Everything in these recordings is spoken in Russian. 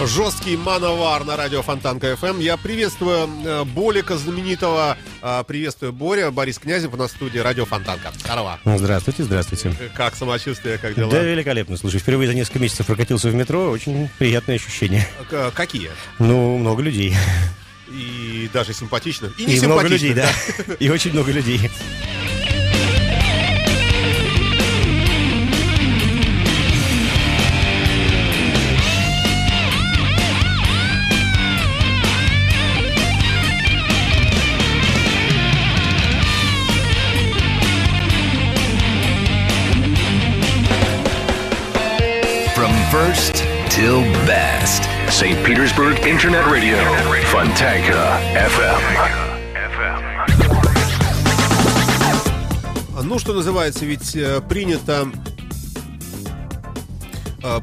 Жесткий мановар на радио Фонтанка FM. Я приветствую э, Болика знаменитого. Э, приветствую Боря, Борис Князев у нас в студии радио Фонтанка. Здорово. Здравствуйте, здравствуйте. Как самочувствие, как дела? Да, великолепно. Слушай, впервые за несколько месяцев прокатился в метро. Очень приятное ощущение. К- какие? Ну, много людей. И даже симпатично. И не И много людей, да. И очень много людей. St. Petersburg Internet Radio. Fontanka FM. Ну, что называется, ведь э, принято э,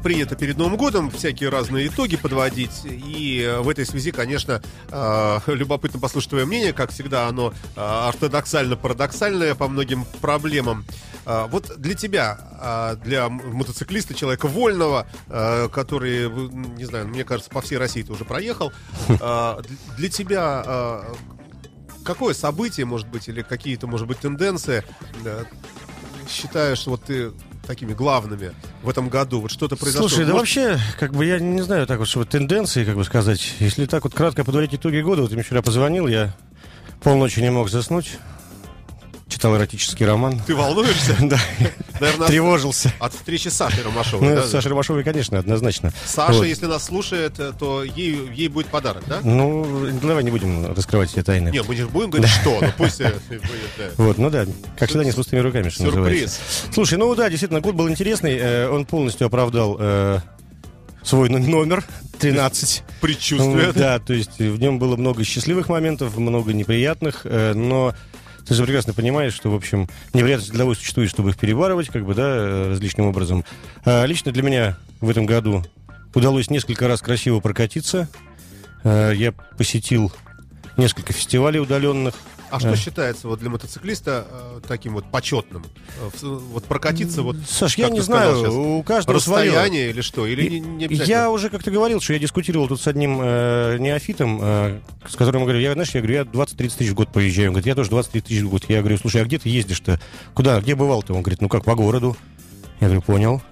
принято перед Новым годом всякие разные итоги подводить. И э, в этой связи, конечно, э, любопытно послушать твое мнение. Как всегда, оно э, ортодоксально-парадоксальное по многим проблемам. Э, Вот для тебя, э, для мотоциклиста, человека вольного, э, который, э, не знаю, мне кажется, по всей России ты уже проехал, э, для тебя э, какое событие, может быть, или какие-то, может быть, тенденции э, считаешь вот ты такими главными в этом году? Вот что-то произошло? Слушай, да Может, вообще, как бы я не знаю так вот, что вот тенденции, как бы сказать. Если так вот кратко подводить итоги года, вот мне вчера позвонил, я полночи не мог заснуть. Читал эротический роман. Ты волнуешься? Да, Наверное, тревожился. от встречи с Сашей Ромашовой, Ну, да? Сашей Ромашовой, конечно, однозначно. Саша, Вот. если нас слушает, э, то ей, ей будет подарок, да? Ну, давай не будем раскрывать все тайны. Не, мы не будем говорить, что, но пусть э, будет. Вот, ну да, как всегда, не с пустыми руками, что называется. Слушай, ну да, действительно, год был интересный. э, Он полностью оправдал свой номер 13. Предчувствие. Ну, Да, то есть в нем было много счастливых моментов, много неприятных, но ты же прекрасно понимаешь, что, в общем, неприятности для того существуют, чтобы их перебарывать, как бы, да, различным образом. А лично для меня в этом году удалось несколько раз красиво прокатиться. Э, Я посетил несколько фестивалей удаленных. А что Э. считается вот для мотоциклиста э, таким вот почетным? Э, Вот прокатиться вот... Саш, я не знаю, сейчас, у каждого свое. Расстояние или что? Или не, не обязательно? Я уже как-то говорил, что я дискутировал тут с одним э, неофитом, э, с которым я говорю, я, знаешь, я говорю, я 20-30 тысяч в год проезжаю. Он говорит, я тоже 20-30 тысяч в год. Я говорю, слушай, а где ты ездишь-то? Куда? Где бывал-то? Он говорит, ну как, по городу. Я говорю, понял,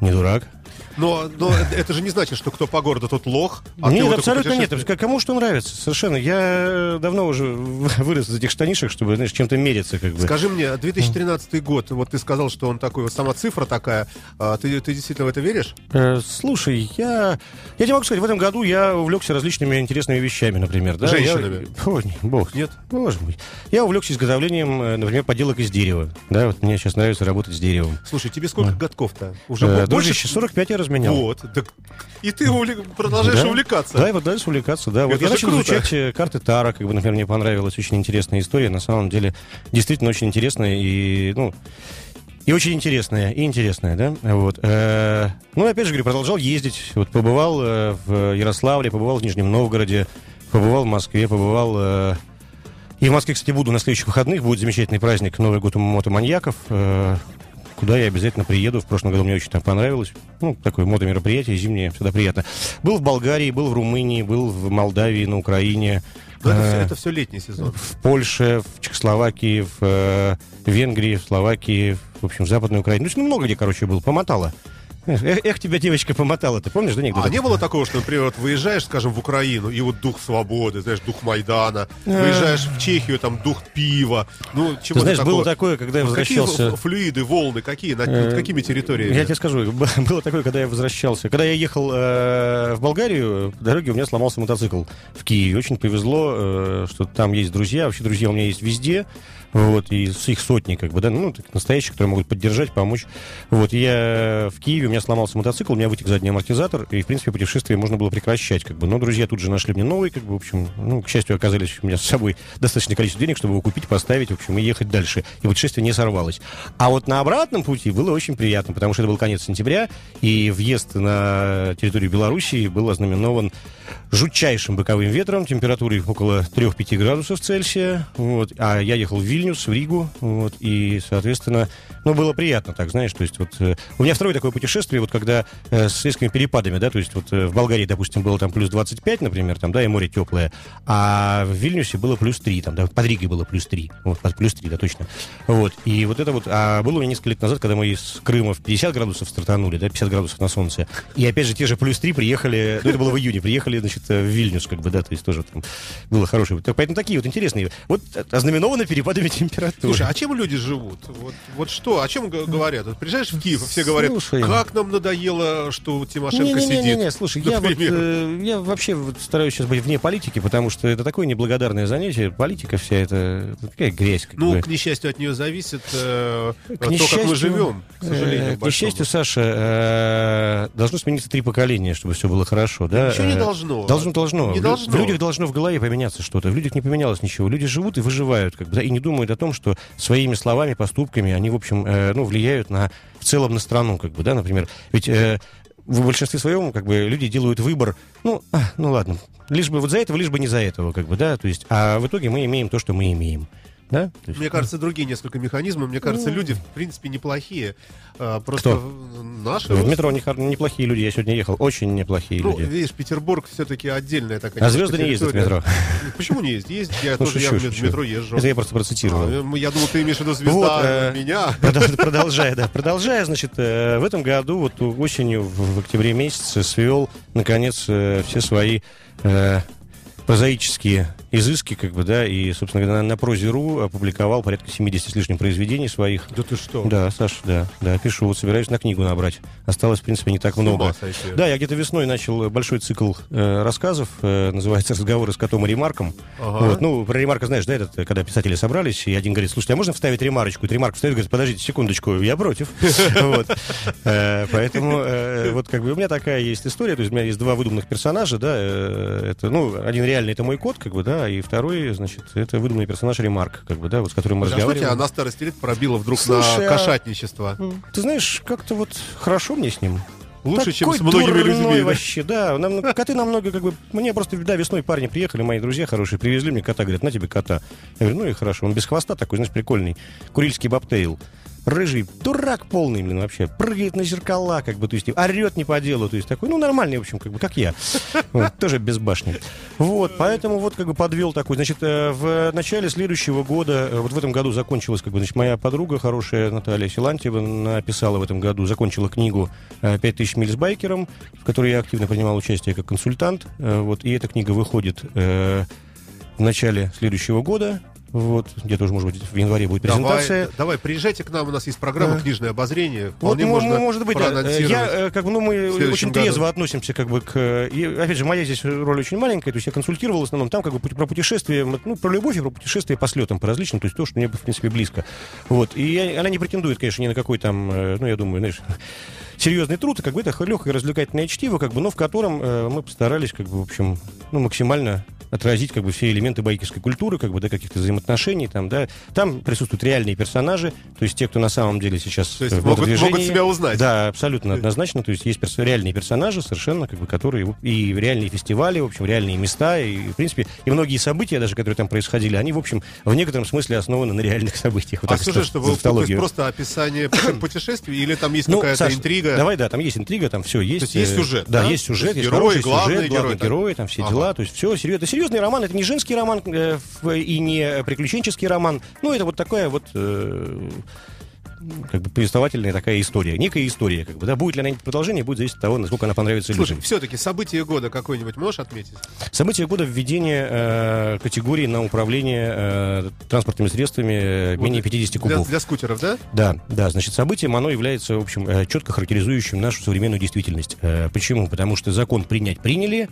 не дурак. Но, но это же не значит, что кто по городу, тот лох. а нет, абсолютно нет. Кому что нравится, совершенно. Я давно уже вырос из этих штанишек, чтобы, знаешь, чем-то мериться, как бы. Скажи мне, 2013 год, вот ты сказал, что он такой, вот сама цифра такая, а ты, ты действительно в это веришь? Э, слушай, я... Я тебе могу сказать, в этом году я увлекся различными интересными вещами, например. Да? Женщинами? Я... О, не, бог. Нет? Боже мой. Я увлекся изготовлением, э, например, поделок из дерева. Да, вот мне сейчас нравится работать с деревом. Слушай, тебе сколько годков-то? Уже Э, бо- больше? дружище, 45 я разменял. Вот. Так и ты увлек- продолжаешь Да. увлекаться. Да, и вот дальше увлекаться, да. Вот Это я же начал круто. изучать э, карты Тара, как бы, например, мне понравилась очень интересная история. На самом деле, действительно очень интересная и, ну, и очень интересная, и интересная, да, вот. Э, Ну, опять же, говорю, продолжал ездить, вот побывал э, в Ярославле, побывал в Нижнем Новгороде, побывал в Москве, побывал... И в Москве, кстати, буду на следующих выходных, будет замечательный праздник Новый год у мотоманьяков, куда я обязательно приеду. В прошлом году мне очень там понравилось. Ну, такое мотомероприятие, зимнее, всегда приятно. Был в Болгарии, был в Румынии, был в Молдавии, на Украине, Но это, э, все, это все летний сезон. в Польше, в Чехословакии, в э, Венгрии, в Словакии, в общем, в Западной Украине. Ну, ну, много где, короче, был. Помотала. Эх, эх, тебя девочка помотала, ты помнишь, да, анекдот? А не было такого, что, например, вот выезжаешь, скажем, в Украину, и вот дух свободы, знаешь, дух Майдана, Э. выезжаешь в Чехию, там дух пива, ну, чего Ты знаешь, было такое, когда я какие возвращался... ф- флюиды, волны, какие, над, Э, над какими территориями? Я тебе скажу, было такое, когда я возвращался. Когда я ехал э, в Болгарию, по дороге у меня сломался мотоцикл в Киеве. Очень повезло, э, что там есть друзья. Вообще друзья у меня есть везде. Вот, и их сотни, как бы, да, ну, таких настоящих, которые могут поддержать, помочь. Вот, я в Киеве, у меня сломался мотоцикл, у меня вытек задний амортизатор, и, в принципе, путешествие можно было прекращать, как бы, но друзья тут же нашли мне новый, как бы, в общем, ну, к счастью, оказались у меня с собой достаточное количество денег, чтобы его купить, поставить, в общем, и ехать дальше. И путешествие не сорвалось. А вот на обратном пути было очень приятно, потому что это был конец сентября, и въезд на территорию Белоруссии был ознаменован жутчайшим боковым ветром, температурой около 3-5 градусов Цельсия, вот, а я ехал в Вильнюс, в Ригу, вот, и, соответственно, ну, было приятно, так, знаешь, то есть вот э, у меня второе такое путешествие, вот когда э, с резкими перепадами, да, то есть вот э, в Болгарии, допустим, было там плюс 25, например, там, да, и море теплое, а в Вильнюсе было плюс 3, там, да, под Ригой было плюс 3, вот, плюс 3, да, точно, вот, и вот это вот, а было у меня несколько лет назад, когда мы из Крыма в 50 градусов стартанули, да, 50 градусов на солнце, и опять же те же плюс 3 приехали, ну, это было в июне, приехали, значит, в Вильнюс, как бы, да, то есть тоже там было хорошее. Поэтому такие вот интересные. Вот ознаменованы перепадами температуры. Слушай, а чем люди живут? Вот, вот что, о чем говорят? Вот приезжаешь в Киев, все говорят, Слушай. как нам надоело, что Тимошенко Не-не-не, сидит. не, слушай, я вот, э, я вообще вот стараюсь сейчас быть вне политики, потому что это такое неблагодарное занятие. Политика вся это, это такая грязь. Как Ну, бы. к несчастью, от нее зависит э, К то, как мы несчастью, живем, к сожалению. Э, К несчастью, Саша, э, должно смениться три поколения, чтобы все было хорошо, да? Ничего не Э, должно. Должно, должно. Не В должно. В людях должно в голове поменяться что-то. В людях не поменялось ничего. Люди живут и выживают, как бы, да, и не думают о том, что своими словами, поступками они, в общем, э, ну, влияют на, в целом на страну, как бы, да, например. Ведь э, в большинстве своем, как бы, люди делают выбор, ну, а, ну ладно, лишь бы вот за этого, лишь бы не за этого, как бы, да, то есть, а в итоге мы имеем то, что мы имеем. Да? Есть, Мне кажется, другие несколько механизмов. Мне кажется, люди, в принципе, неплохие. А, Просто Кто? наши... в метро не хор- неплохие люди, я сегодня ехал, очень неплохие Ну, люди. видишь, Петербург все-таки отдельная такая. А звезды не ездят в метро. Почему не ездят? Ездят, я Ну, тоже я шучу, в мет- шучу. метро езжу. Это я просто процитировал. А, я думал, ты имеешь в виду звезда Вот, э, меня. Продол- Продолжая, да, продолжая, значит, э, в этом году, вот осенью, в в октябре месяце, свел, наконец, э, все свои э, прозаические изыски, как бы, да, и, собственно говоря, на, на прозе.ру опубликовал порядка 70 с лишним произведений своих. Да ты что? Да, Саш, да, да, пишу, вот собираюсь на книгу набрать. Осталось, в принципе, не так много. сойти. Да, я где-то весной начал большой цикл э, рассказов, э, называется «Разговоры с котом и ремарком». Ага. Вот, ну, про ремарка знаешь, да, этот, когда писатели собрались, и один говорит, слушайте, а можно вставить ремарочку? И ремарк вставит, говорит, подождите секундочку, я против. Э, Поэтому э, вот как бы у меня такая есть история, то есть у меня есть два выдуманных персонажа, да, э, это, ну, один реальный, это мой кот, как бы, да, и второй, значит, это выдуманный персонаж ремарк, как бы, да, вот с которым мы А тебя разговариваем. на старости лет пробило вдруг Слушай, на а- кошатничество? Ты знаешь, как-то вот хорошо мне с ним. Лучше, чем Такой с многими людьми. вообще, да. Нам, коты намного, как бы, мне просто, да, весной парни приехали, мои друзья хорошие, привезли мне кота, говорят, на тебе кота. Я говорю, ну и хорошо, он без хвоста такой, знаешь, прикольный. Курильский бобтейл. Рыжий, дурак полный, блин, вообще. Прыгает на зеркала, как бы, то есть, орет не по делу, то есть, такой, ну, нормальный, в общем, как бы, как я. Вот, тоже без башни. Вот, поэтому вот, как бы, подвел такой. Значит, э, в начале следующего года, э, вот в этом году закончилась, как бы, значит, моя подруга хорошая, Наталья Силантьева, написала в этом году, закончила книгу э, «5000 миль с байкером», в которой я активно принимал участие как консультант. Э, Вот, и эта книга выходит э, в начале следующего года. Вот, где-то уже, может быть, в январе будет презентация. Давай, давай, приезжайте к нам, у нас есть программа. «Книжное обозрение». Вот, Вполне можно мо- может быть. Я, э, как бы, ну, мы очень году. трезво относимся, как бы, к... э, И, опять же, моя здесь роль очень маленькая, то есть я консультировал в основном там, как бы, про путешествия, ну, про любовь и про путешествия по слетам, по различным, то есть то, что мне, в принципе, близко. Вот. И я- она не претендует, конечно, ни на какой там, э, ну, я думаю, знаешь, серьезный труд, как бы это легкое развлекательное чтиво, как бы, но в котором э, мы постарались, как бы, в общем, ну, максимально отразить как бы все элементы байкерской культуры, как бы, да, каких-то взаимоотношений, там, да. Там присутствуют реальные персонажи, то есть те, кто на самом деле сейчас То есть в могут- могут себя узнать. Да, абсолютно однозначно. То есть есть перс- реальные персонажи совершенно, как бы, которые и реальные фестивали, в общем, реальные места, и, в принципе, и многие события, даже которые там происходили, они, в общем, в некотором смысле основаны на реальных событиях. Вот А ста- что вы- то есть тавтологию. просто описание путешествий или там есть Ну, какая-то Саш, интрига? Давай, да, там есть интрига, там все есть. есть есть э, сюжет, Да, да? есть То сюжет, есть есть герои, хороший главный сюжет, главные так? герои, там все Ага. дела. То есть все серьезно. Это серьезный роман, это не женский роман э, и не приключенческий роман. Ну, это вот такая вот э, как бы повествовательная такая история. Некая история, как бы, да. Будет ли она продолжение, будет зависеть от того, насколько она понравится Слушай, людям. все-таки событие года какое-нибудь можешь отметить? Событие года введение э, категории на управление э, транспортными средствами э, менее 50 Для, кубов. для скутеров, да? Да, да, значит, событием оно является, в общем, э, четко характеризующим нашу современную действительность. Э, Почему? Потому что закон принять приняли,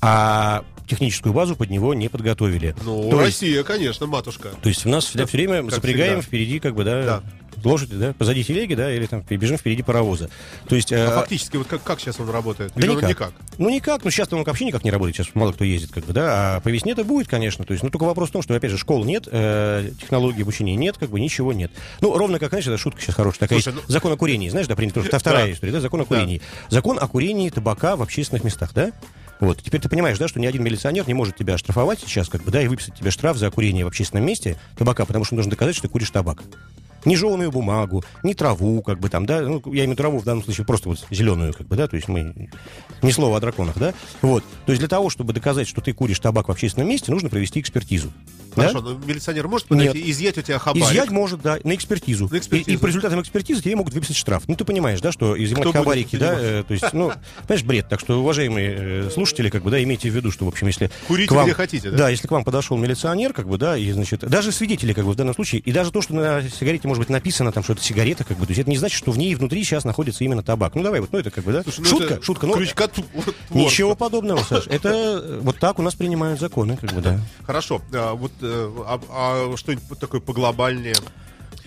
а техническую базу под него не подготовили. Ну, То есть- Россия, конечно, матушка. То есть у нас всегда все время как запрягаем всегда. впереди, как бы, да, Да. лошади, да, позади телеги, да, или там бежим впереди паровоза. То есть... э, А фактически, вот как, как сейчас он работает? Да Или он никак. Ну никак, ну сейчас он вообще никак не работает, сейчас мало кто ездит, как бы, да, а по весне это будет, конечно, то есть, ну только вопрос в том, что, опять же, школ нет, э, технологий обучения нет, как бы ничего нет. Ну, ровно как, знаешь, это шутка сейчас хорошая, такая Слушай, есть. закон о курении, знаешь, да, принято, тоже, это вторая история, да, закон о курении. Закон о курении табака в общественных местах, да? Вот, теперь ты понимаешь, да, что ни один милиционер не может тебя оштрафовать сейчас, как бы, да, и выписать тебе штраф за курение в общественном месте табака, потому что должен доказать, что ты куришь табак. Ни жеваную бумагу, ни траву, как бы там, да, ну, я имею траву в данном случае просто вот зеленую, как бы, да, то есть мы, ни слова о драконах, да, вот. То есть для того, чтобы доказать, что ты куришь табак в общественном месте, нужно провести экспертизу. да? Хорошо, но милиционер может подойти и изъять у тебя хабарик? Изъять может, да, на экспертизу. На экспертизу. И, и по результатам экспертизы тебе могут выписать штраф. Ну, ты понимаешь, да, что изъимать Кто хабарики, да, э, то есть, ну, понимаешь, бред. Так что, уважаемые э, слушатели, как бы, да, имейте в виду, что, в общем, если... Курите вам- где хотите, да? Да, если к вам подошел милиционер, как бы, да, и, значит, даже свидетели, как бы, в данном случае, и даже то, что на сигарете может быть написано, там, что это сигарета, как бы, то есть это не значит, что в ней внутри сейчас находится именно табак. Ну, давай, вот, ну, это, как бы, да, Слушай, ну шутка, это шутка, ну. Ничего подобного, Саш. Это э, вот так у нас принимают законы, как бы, да. Хорошо, а, вот э, а, а что-нибудь такое поглобальнее?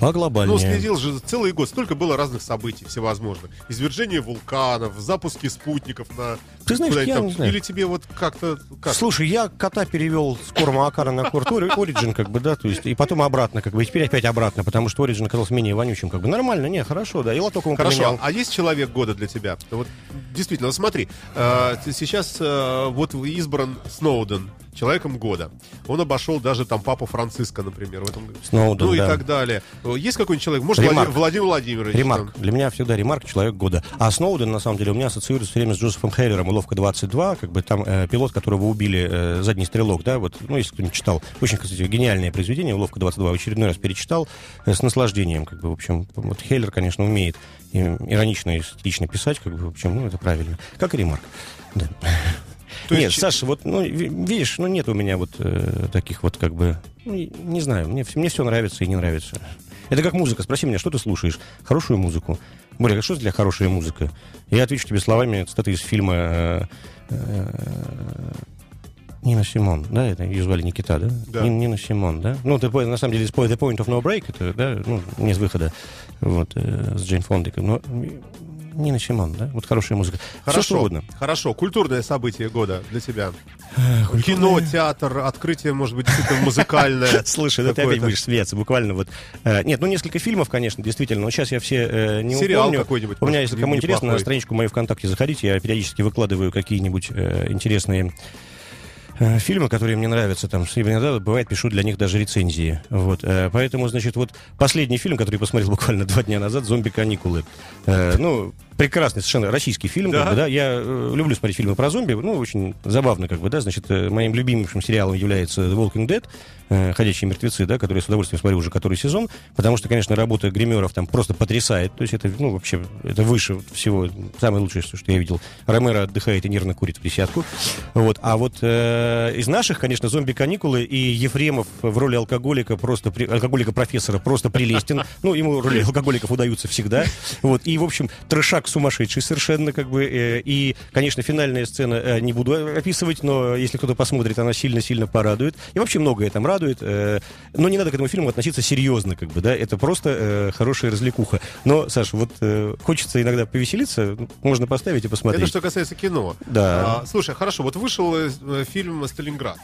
По глобальнее. Ну, следил же целый год, столько было разных событий всевозможных. Извержение вулканов, запуски спутников на... Ты знаешь, я там. не знаю. Или тебе вот как-то... Как? Слушай, я кота перевел с корма Акара на корт Ори- Origin, как бы, да, то есть, и потом обратно, как бы, и теперь опять обратно, потому что Origin оказался менее вонючим, как бы, нормально, не, хорошо, да, и лоток ему Хорошо, поменял. а есть человек года для тебя? Вот действительно, смотри, э, сейчас э, вот избран Сноуден человеком года. Он обошел даже там папу Франциска, например, в этом году. Сноуден, ну и да. так далее. Есть какой-нибудь человек? Может, Ремарк. Владимир, Владимир Владимирович? Ремарк. там? Для меня всегда ремарк человек года. А Сноуден, на самом деле, у меня ассоциируется все время с Джозефом Хейлером и Ловко 22, как бы там э, пилот, которого убили, э, задний стрелок, да, вот, ну, если кто-нибудь читал, очень, кстати, гениальное произведение, Ловко 22, в очередной раз перечитал э, с наслаждением, как бы, в общем, вот Хейлер, конечно, умеет и, иронично и сатирично писать, как бы, в общем, ну, это правильно. Как и ремарк. Да. То Нет, есть- Саша, вот, ну, ви- видишь, ну, нет у меня вот э, таких вот, как бы, ну, не знаю, мне, мне все нравится и не нравится. Это как музыка. Спроси меня, что ты слушаешь? Хорошую музыку. Более, а что для хорошая музыка? Я отвечу тебе словами цитаты из фильма э, э, Нина Симон, да, это ее звали Никита, да? Да. Нин- Нина Симон, да? Ну, это, на самом деле, The Point of No Break, это, да, ну, нет выхода, вот, э, с Джейн Фондой. Но Нина Симон, да? Вот хорошая музыка. Все что Хорошо, угодно. хорошо. Культурное событие года для тебя. Кино, театр, открытие, может быть, действительно музыкальное. Слушай, ну ты опять будешь смеяться, буквально вот. э, нет, ну несколько фильмов, конечно, действительно, но сейчас я все э, не Сериал упомню. какой-нибудь, У меня, если кому интересно, на страничку мою ВКонтакте заходите, я периодически выкладываю какие-нибудь э, интересные э, фильмы, которые мне нравятся, там, иногда бывает пишу для них даже рецензии, вот, э, поэтому, значит, вот последний фильм, который я посмотрел буквально два дня назад, «Зомби-каникулы», Э, ну, прекрасный совершенно российский фильм, Да. как бы, да, я э, люблю смотреть фильмы про зомби, ну, очень забавно, как бы, да, значит, э, моим любимейшим сериалом является The Walking Dead, э, «Ходячие мертвецы», да, который я с удовольствием смотрю уже который сезон, потому что, конечно, работа гримеров там просто потрясает, то есть это, ну, вообще, это выше всего, самое лучшее, что я видел. Ромеро отдыхает и нервно курит в десятку, вот, а вот э, из наших, конечно, «Зомби-каникулы» и Ефремов в роли алкоголика просто, при- алкоголика-профессора просто прелестен, ну, ему роли алкоголиков удаются всегда, вот, и, в общем, трешак сумасшедший совершенно, как бы, э, и, конечно, финальная сцена э, не буду описывать, но если кто-то посмотрит, она сильно-сильно порадует, и вообще многое там радует, э, но не надо к этому фильму относиться серьезно, как бы, да, это просто хорошая развлекуха. Но, Саша, вот хочется иногда повеселиться, можно поставить и посмотреть. Это что касается кино. Да. А, слушай, хорошо, вот вышел фильм «Сталинград».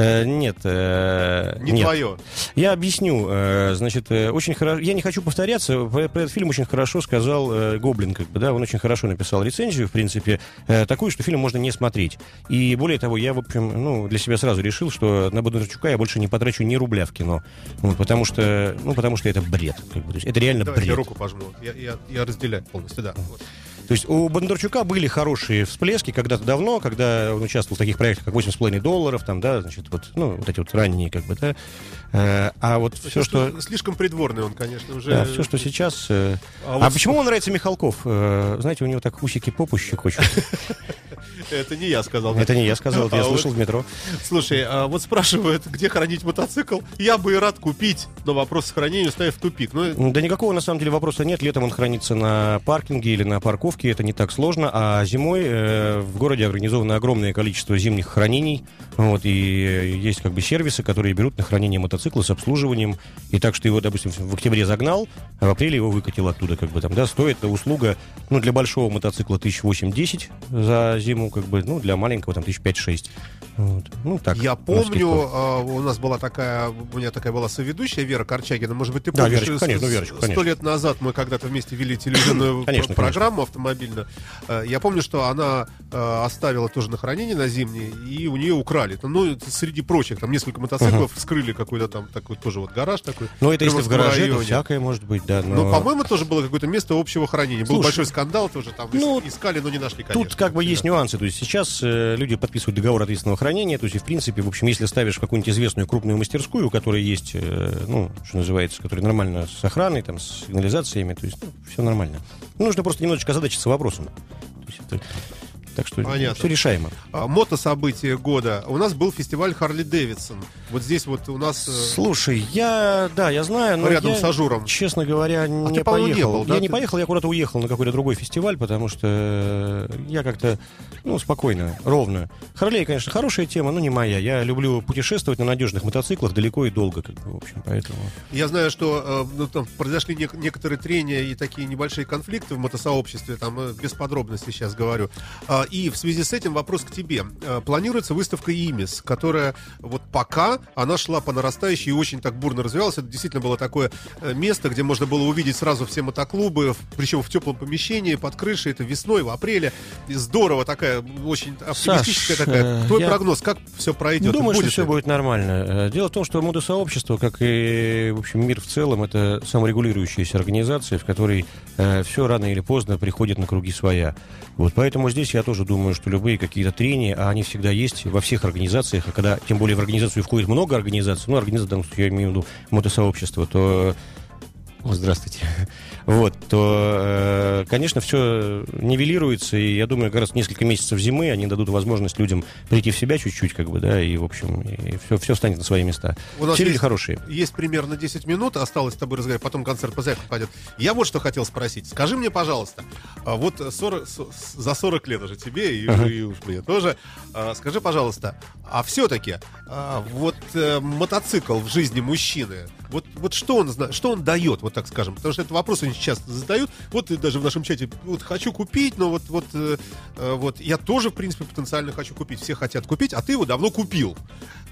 Э, нет. э, Не нет. твое. Я объясню. э, Значит, э, очень хорошо. Я не хочу повторяться. Про, про этот фильм очень хорошо сказал э, Гоблин, как бы, да, он очень хорошо написал рецензию, в принципе, э, такую, что фильм можно не смотреть. И более того, я, в общем, ну, для себя сразу решил, что на Бондарчука я больше не потрачу ни рубля в кино. Вот, потому что, ну, потому что это бред. Как бы, это реально Давай я бред. руку пожму. Я, я, я разделяю полностью, да. Вот. То есть у Бондарчука были хорошие всплески когда-то давно, когда он участвовал в таких проектах, как 8,5 долларов, там, да, значит, вот, ну, вот эти вот ранние, как бы, да. Э, а вот все, что... Слишком придворный он, конечно, уже. Да, все, что сейчас... э, А А, вот почему вам нравится Михалков? Э, Знаете, у него так усики попу щекочут. Это не я сказал. Это не я сказал, я слышал в метро. Слушай, а вот спрашивают, где хранить мотоцикл. Я бы и рад купить, но вопрос с хранением ставит в тупик. Ну, Да никакого на самом деле вопроса нет. Летом он хранится на паркинге или на парковке, это не так сложно. А зимой э, в городе организовано огромное количество зимних хранений. Вот, и э, есть как бы сервисы, которые берут на хранение мотоцикла с обслуживанием. И так что его, допустим, в октябре загнал, а в апреле его выкатил оттуда. Как бы, там, да, стоит услуга ну, для большого мотоцикла 1008-10 за зиму, как бы, ну, для маленького там 1005-6. Вот. Ну, так. я помню, а, у нас была такая, у меня такая была соведущая Вера Корчагина. Может быть, ты Да, помнишь, Верочка, с- конечно, с- Верочка, сто конечно. лет назад мы когда-то вместе вели телевизионную Конечно, программу автомобильную. Э, Я помню, что она э, оставила тоже на хранение на зимнее, и у нее украли. Ну, среди прочих, там несколько мотоциклов вскрыли какой-то там такой тоже вот гараж такой. Ну, это если в гараже, районе. всякое может быть, да. Но... Ну, по-моему, тоже было какое-то место общего хранения. Был Слушай, большой скандал тоже, там ну, искали, но не нашли, конечно. Тут как бы есть нюансы. То есть сейчас э, люди подписывают договор ответственного хранения. То есть, в принципе, в общем, если ставишь какую-нибудь известную крупную мастерскую, у которой есть, э, ну, что называется, которая нормально с охраной, там, с сигнализациями, то есть, ну, все нормально. Ну, нужно просто немножечко озадачиться вопросом. То есть это- Так что Понятно. все решаемо. А, Мотособытие года. У нас был фестиваль Харли Дэвидсон. Вот здесь вот у нас... э, Слушай, я, да, я знаю, но Рядом я, с Ажуром. честно говоря, не ты, по-моему, не поехал. был, да? Я не поехал, я куда-то уехал на какой-то другой фестиваль, потому что э, я как-то, ну, спокойно, ровно. Харлей, конечно, хорошая тема, но не моя. Я люблю путешествовать на надежных мотоциклах далеко и долго, как бы, в общем, поэтому... Я знаю, что э, ну, там произошли нек- некоторые трения и такие небольшие конфликты в мотосообществе, там без подробностей сейчас говорю. А, и в связи с этим вопрос к тебе. Э, Планируется выставка ИМИС, которая вот пока она шла по нарастающей и очень так бурно развивалась. Это действительно было такое э, место, где можно было увидеть сразу все мотоклубы, причем в теплом помещении, под крышей, это весной, в апреле. И здорово, такая очень оптимистическая Саш, такая. э, Твой я прогноз, как все пройдет? Думаю, что Будет все ли? будет нормально. Э, Дело в том, что мотосообщество, как и, в общем, мир в целом, это саморегулирующаяся организация, в которой все рано или поздно приходит на круги своя. Вот поэтому здесь я тоже думаю, что любые какие-то трения, а они всегда есть во всех организациях, а когда, тем более, в организацию входит много организаций, ну, организация, в данном случае, я имею в виду мотосообщество, то о, Здравствуйте. Вот, то, э, конечно, все нивелируется, и я думаю, как раз несколько месяцев зимы они дадут возможность людям прийти в себя чуть-чуть, как бы, да, и, в общем, и все, все встанет на свои места. У нас Все люди есть- хорошие. Есть примерно 10 минут, осталось с тобой разговаривать, потом концерт по заявкам пойдет. Я вот что хотел спросить. Скажи мне, пожалуйста, а вот 40, с- с- за 40 лет уже тебе, и, и уж мне тоже, а, скажи, пожалуйста, а все-таки вот э, мотоцикл в жизни мужчины, вот, вот что, он, что он дает, вот так скажем? Потому что этот вопрос очень часто задают. Вот даже в нашем чате, вот хочу купить, но вот, вот, э, э, вот я тоже, в принципе, потенциально хочу купить. Все хотят купить, а ты его давно купил.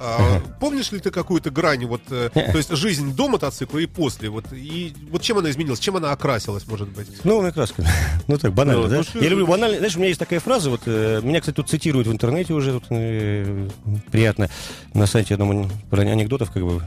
А, Помнишь ли ты какую-то грань, вот, э, то есть жизнь до мотоцикла и после? Вот, и вот чем она изменилась, чем она окрасилась, может быть? Новая краска. Ну так, банально, Ну, да? ну, что Я это? люблю банально. Знаешь, у меня есть такая фраза, вот, э, меня, кстати, тут цитируют в интернете уже, тут э, приятно, на сайте про анекдотов, как бы,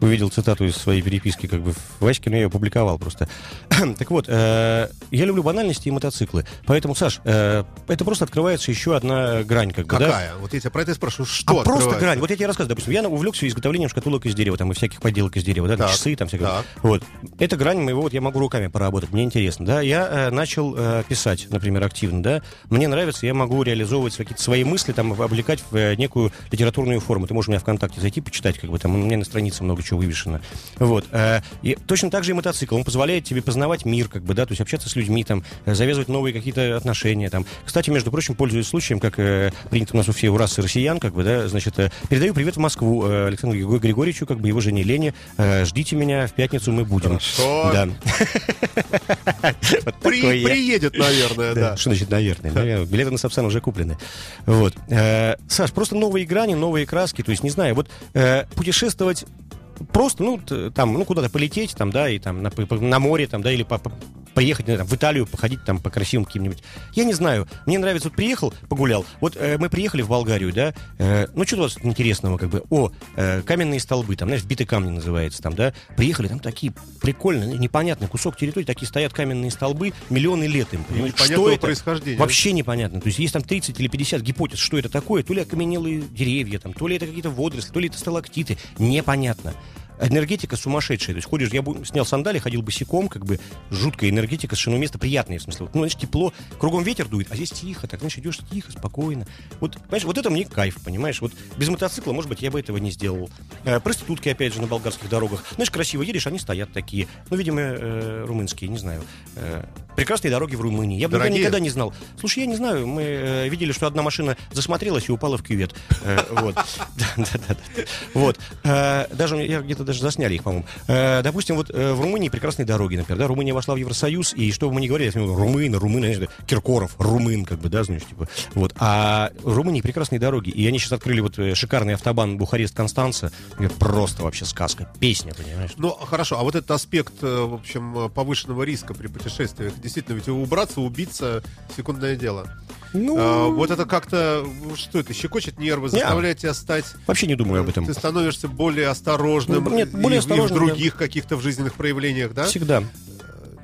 увидел цитату из своей переписки, как бы, в Ваське, но я ее опубликовал просто. так вот, э, я люблю банальности и мотоциклы. Поэтому, Саш, э, это просто открывается еще одна грань, как бы, да? Какая? Вот я тебя про это спрашиваю. Что а просто грань. Вот я тебе рассказываю, допустим, я увлекся изготовлением шкатулок из дерева, там, и всяких поделок из дерева, да, Так, часы, там, всякое. так. Вот. Эта грань моего, вот я могу руками поработать, мне интересно, да. Я э, начал э, писать, например, активно, да. Мне нравится, я могу реализовывать какие-то свои мысли, там, облекать в э, некую литературную форму. Ты можешь у меня ВКонтакте зайти, почитать, как бы, там, у меня на странице много чего вывешено. Вот. э, и точно так же и мотоцикл. Он позволяет тебе познавать мир, как бы, да, то есть общаться с людьми, там, э, завязывать новые какие-то отношения, там. Кстати, между прочим, пользуясь случаем, как э, принято у нас у всех у расы россиян, как бы, да, значит, э, передаю привет в Москву э, Александру Григор- Григорьевичу, как бы, его жене Лене. Э, ждите меня, в пятницу мы будем. Хорошо. Да. Приедет, наверное, Да. Что значит, наверное? Билеты на Сапсан уже куплены. Вот. Саш, просто новые грани, новые краски. То есть, не знаю, вот путешествовать просто, ну, там, ну, куда-то полететь, там, да, и там на, на море, там, да, или по- поехать, знаю, там, в Италию, походить там по красивым каким-нибудь. Я не знаю. Мне нравится, вот приехал, погулял. Вот э, мы приехали в Болгарию, да, э, ну, что у вас интересного, как бы, о, э, каменные столбы, там, знаешь, вбитые камни называется, там, да, приехали, там такие прикольные, непонятный кусок территории, такие стоят каменные столбы, миллионы лет им, понимаешь? Что это? происхождения. Вообще непонятно. То есть есть там 30 или 50 гипотез, что это такое. То ли окаменелые деревья, там, то ли это какие-то водоросли, то ли это сталактиты. Непонятно. Энергетика сумасшедшая. То есть ходишь, я бы снял сандали, ходил босиком, как бы жуткая энергетика, совершенно место приятное, в смысле. Вот, ну, знаешь, тепло, кругом ветер дует, а здесь тихо, так, знаешь, идешь тихо, спокойно. Вот, понимаешь, вот это мне кайф, понимаешь? Вот без мотоцикла, может быть, я бы этого не сделал. Э, проститутки, опять же, на болгарских дорогах. Знаешь, красиво едешь, они стоят такие. Ну, видимо, э, румынские, не знаю. Э, прекрасные дороги в Румынии. Я бы никогда не знал. Слушай, я не знаю, мы э, видели, что одна машина засмотрелась и упала в кювет. Э, Вот. Да-да-да. Вот. Э, Даже я где-то даже засняли их, по-моему. Э, Допустим, вот э, в Румынии прекрасные дороги, например. Да, Румыния вошла в Евросоюз, и что бы мы ни говорили, я смотрю, румыны, румыны, знаешь, Киркоров, румын, как бы, да, знаешь, типа. Вот. А в Румынии прекрасные дороги. И они сейчас открыли вот э, шикарный автобан Бухарест-Констанца. Просто вообще сказка. Песня, понимаешь? Ну, хорошо, а вот этот аспект, э, в общем, э, повышенного риска при путешествиях, действительно, ведь убраться, убиться, секундное дело. Ну, А, вот это как-то, ну, что это, щекочет нервы, Не. заставляет тебя стать... вообще не думаю об этом. Ты становишься более осторожным Ну, нет, более и, в- и в других каких-то в жизненных проявлениях, да? Всегда.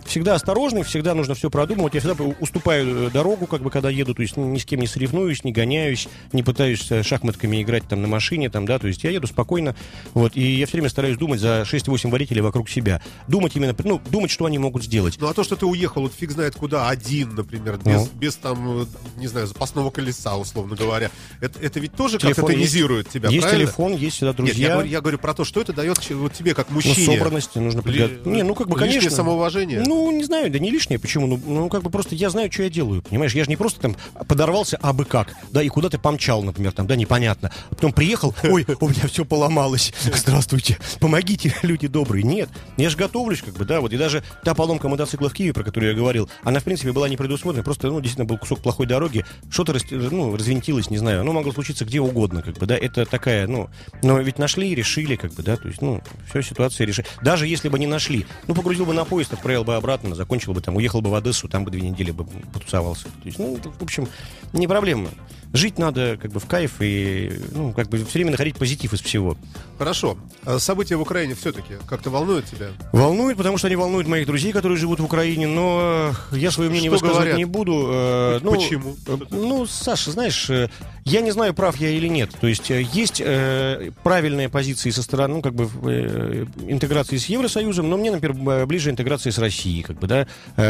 Всегда осторожный, всегда нужно все продумывать. Я всегда уступаю э, дорогу, как бы, когда еду, то есть ну, ни с кем не соревнуюсь, не гоняюсь, не пытаюсь э, шахматками играть там на машине, там, да, то есть я еду спокойно, вот, и я все время стараюсь думать за 6-8 водителей вокруг себя. Думать именно, ну, думать, что они могут сделать. Ну а то, что ты уехал, вот фиг знает куда, один, например, без, Ну. без там, э, не знаю, запасного колеса, условно говоря, это, это ведь тоже как-то тонизирует тебя, есть правильно? телефон, есть всегда Нет, друзья. я говорю, я говорю про то, что это дает вот тебе, как ну, мужчине. собранности нужно Ли-. Не, ну, как бы, лишнее конечно. самоуважение. Ну, не знаю, да не лишнее, почему? Ну, ну, как бы просто я знаю, что я делаю, понимаешь? Я же не просто там подорвался абы как, да, и куда ты помчал, например, там, да, непонятно. А потом приехал, ой, у меня все поломалось, здравствуйте, помогите, люди добрые. Нет, я же готовлюсь, как бы, да, вот, и даже та поломка мотоцикла в Киеве, про которую я говорил, она, в принципе, была не предусмотрена, просто, ну, действительно, был кусок плохой дороги, что-то, рас- ну, развинтилось, не знаю, оно могло случиться где угодно, как бы, да, это такая, ну, но ведь нашли, решили, как бы, да, то есть, ну, все, ситуация решили. Даже если бы не нашли, ну, погрузил бы на поезд, отправил бы обратно, закончил бы там, уехал бы в Одессу, там бы две недели бы потусовался. То есть, ну, в общем, не проблема. Жить надо, как бы, в кайф и, ну, как бы, все время находить позитив из всего. Хорошо. А События в Украине все-таки как-то волнуют тебя? Волнует, потому что они волнуют моих друзей, которые живут в Украине, но я свое мнение Что высказывать говорят? не буду. э, ну, Почему? э, Ну, Саша, знаешь, э, я не знаю, прав я или нет. То есть есть э, правильные позиции со стороны, ну, как бы, э, интеграции с Евросоюзом, но мне, например, ближе интеграция с Россией, как бы, да.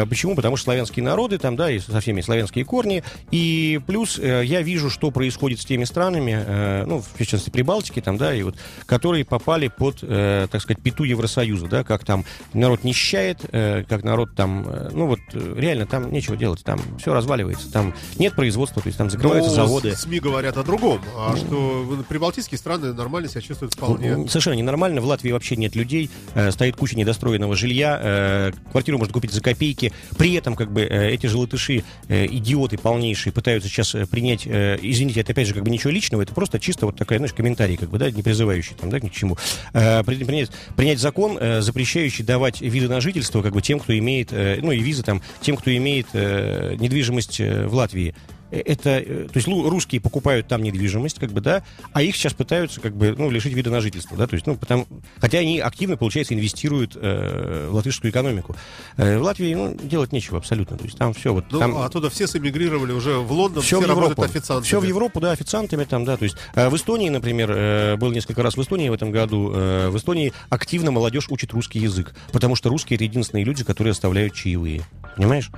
Почему? Потому что славянские народы там, да, и со всеми славянские корни. И плюс э, я вижу, что происходит с теми странами, э, ну, в частности, Прибалтики, там, да, и вот, которые попали под, э, так сказать, пету Евросоюза, да, как там народ нищает, э, как народ там, э, ну, вот, э, реально, там нечего делать, там все разваливается, там нет производства, то есть там закрываются Ну, заводы. СМИ говорят о другом, а что в- прибалтийские страны нормально себя чувствуют вполне. Ну, Совершенно ненормально. В Латвии вообще нет людей. э, стоит куча недостроенного жилья. э, квартиру можно купить за копейки. При этом, как бы, э, эти же латыши, э, идиоты полнейшие, пытаются сейчас э, принять... э, извините, это опять же как бы ничего личного, это просто чисто вот такая, знаешь, комментарий, как бы, да, не призывающий там, да, ни к чему. Э, при- принять, принять закон, э, запрещающий давать виды на жительство, как бы, тем, кто имеет, ну, и визы там, тем, кто имеет недвижимость в Латвии. Э, это, э, то есть русские покупают там недвижимость, как бы, да, а их сейчас пытаются, как бы, ну, лишить вида на жительство, да, то есть, ну, потому, хотя они активно, получается, инвестируют э, в латышскую экономику. Э, в Латвии, ну, делать нечего абсолютно, то есть там все вот, Ну, там... а оттуда все сэмигрировали уже в Лондон, Все все, в работают Европу. официантами. Все в Европу, да, официантами там, да. То есть э, в Эстонии, например, э, был несколько раз в Эстонии в этом году. э, в Эстонии активно молодежь учит русский язык, потому что русские это единственные люди, которые оставляют чаевые. Понимаешь?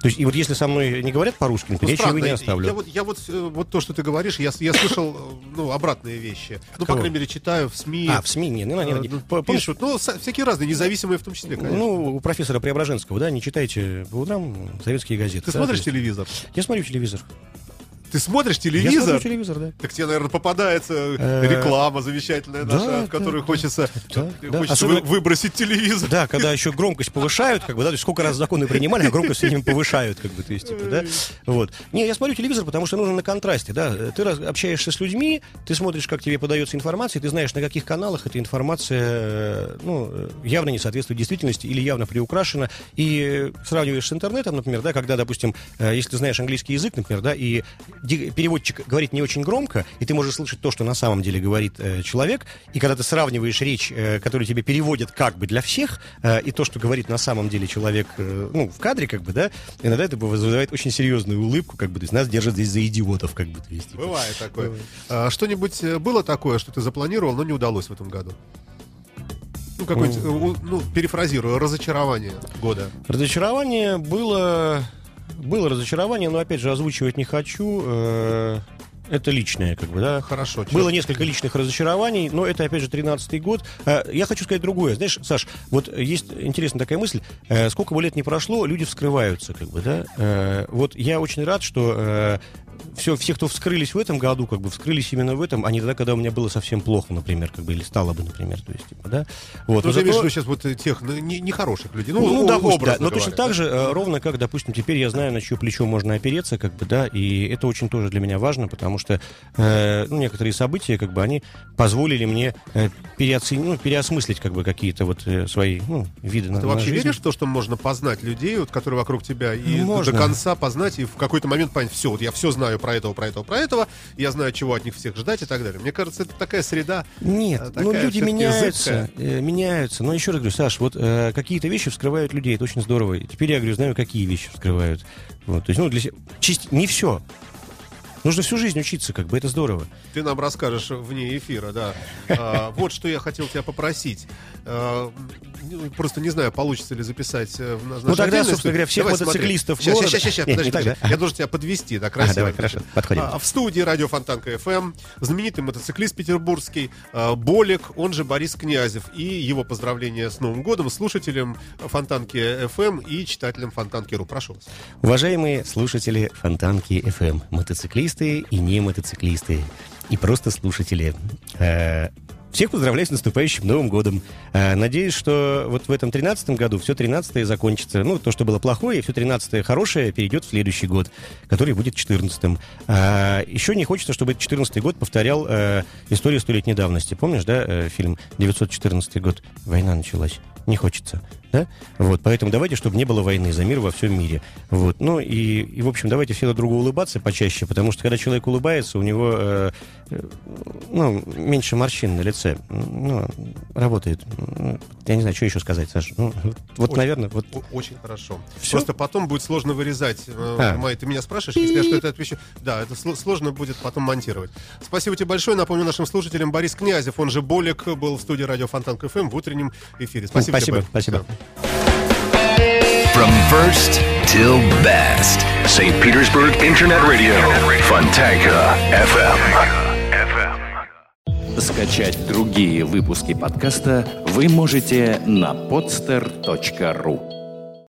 То есть, и вот если со мной не говорят по-русски, Ну, я чаевые не оставлю. Я, вот, я вот, э, вот то, что ты говоришь, я, я слышал, э, ну, обратные вещи. Ну, по кого? крайней мере, читаю в СМИ. А, в СМИ, не, не, не, э, не. ну, По- помнишь, пишут, ну, всякие разные, независимые в том числе, конечно. Ну, у профессора Преображенского, да, не читайте по утрам советские газеты. ты да, смотришь телевизор? Я смотрю телевизор. Ты смотришь Я телевизор? смотрю телевизор, да. Так тебе, наверное, попадается Э, реклама замечательная да, наша, в да, хочется, вы- выбросить телевизор. Да, когда еще громкость повышают, как бы, да, то есть сколько раз законы принимали, а громкость все время повышают, как бы, то есть, типа, да, вот. Не, я смотрю телевизор, потому что нужно на контрасте, да, ты раз- общаешься с людьми, ты смотришь, как тебе подается информация, ты знаешь, на каких каналах эта информация, э, ну, э, явно не соответствует действительности или явно приукрашена, и э, сравниваешь с интернетом, например, да, когда, допустим, э, если ты знаешь английский язык, например, да, и переводчик говорит не очень громко, и ты можешь слышать то, что на самом деле говорит э, человек, и когда ты сравниваешь речь, э, которую тебе переводят как бы для всех, э, и то, что говорит на самом деле человек, э, ну, в кадре, как бы, да, иногда это вызывает очень серьезную улыбку, как бы, то есть нас держат здесь за идиотов, как бы, то есть, типа. Бывает такое. А, что-нибудь э, было такое, что ты запланировал, но не удалось в этом году? какое-нибудь, э, ну, перефразирую, разочарование года? Разочарование было... Было разочарование, но, опять же, озвучивать не хочу. Э, это личное, как бы, да. Хорошо. Черт. Было несколько личных разочарований, но это, опять же, 13-й год. Э, я хочу сказать другое. Знаешь, Саш, вот есть интересная такая мысль. Э, сколько бы лет не прошло, люди вскрываются, как бы, да. Вот я очень рад, что все, все, кто вскрылись в этом году, как бы вскрылись именно в этом, а не тогда, когда у меня было совсем плохо, например, как бы, или стало бы, например, то есть, типа, да. Вот. Ну, ты имеешь в виду сейчас вот тех ну, нехороших людей, ну, ну допустим, да. Но говоря, точно так же, да? ровно как, допустим, теперь я знаю, на чье плечо можно опереться, как бы, да, и это очень тоже для меня важно, потому что э, ну, некоторые события, как бы, они позволили мне э, переоценить, ну, переосмыслить, как бы, какие-то вот э, свои, ну, виды Ты на Ты вообще жизнь. веришь в то, что можно познать людей, вот, которые вокруг тебя, и можно. до конца познать, и в какой-то момент понять, все, вот я все знаю про этого, про этого, про этого, я знаю, чего от них всех ждать и так далее. Мне кажется, это такая среда. Нет, такая ну люди меняются, зыбкая. э, меняются. Но еще раз говорю, Саш, вот э, какие-то вещи вскрывают людей, это очень здорово. И теперь я говорю, знаю, какие вещи вскрывают. Вот, то есть, ну, для се- чист... не все. Нужно всю жизнь учиться, как бы это здорово. Ты нам расскажешь вне эфира, да. А, вот что я хотел тебя попросить. А, ну, просто не знаю, получится ли записать э, в наш Ну, тогда, собственно говоря, всех Давай, мотоциклистов Сейчас, города- сейчас, сейчас, сейчас, Нет, подожди, не подожди. Я должен тебя подвести, да, красиво. давай, хорошо, подходим. А, в студии радио Фонтанка FM знаменитый мотоциклист петербургский а, Болик, он же Борис Князев. И его поздравления с Новым годом слушателям Фонтанки FM и читателям Фонтанки.ру. Прошу вас. Уважаемые слушатели Фонтанки FM, мотоциклисты и не мотоциклисты, и просто слушатели. э, Всех поздравляю с наступающим Новым годом. Э, Надеюсь, что вот в этом 13 году все 13 закончится. Ну, то, что было плохое, все 13 хорошее перейдет в следующий год, который будет 14 Еще не хочется, чтобы этот 14 год повторял э, историю столетней давности. Помнишь, да, э, фильм 914 год? Война началась. Не хочется. Да? Вот, поэтому давайте, чтобы не было войны за мир во всем мире. Вот. Ну и, и, в общем, давайте все друг другу улыбаться почаще, потому что когда человек улыбается, у него э, э, ну, меньше морщин на лице. Ну, работает. Ну, Я не знаю, что еще сказать, Саша. Ну, вот, вот, Очень- наверное, вот Очень хорошо. Всё? Просто потом будет сложно вырезать. э, А. Май, ты меня спрашиваешь, если я что-то отвечу. Да, это сло- сложно будет потом монтировать. Спасибо тебе большое. Напомню нашим слушателям, Борис Князев, он же Болик, был в студии радио Фонтанка ФМ в утреннем эфире. Спасибо, Спасибо, тебе, спасибо. From first till best. St. Petersburg Internet Radio. Fontanka FM. Скачать другие выпуски подкаста вы можете на podster.ru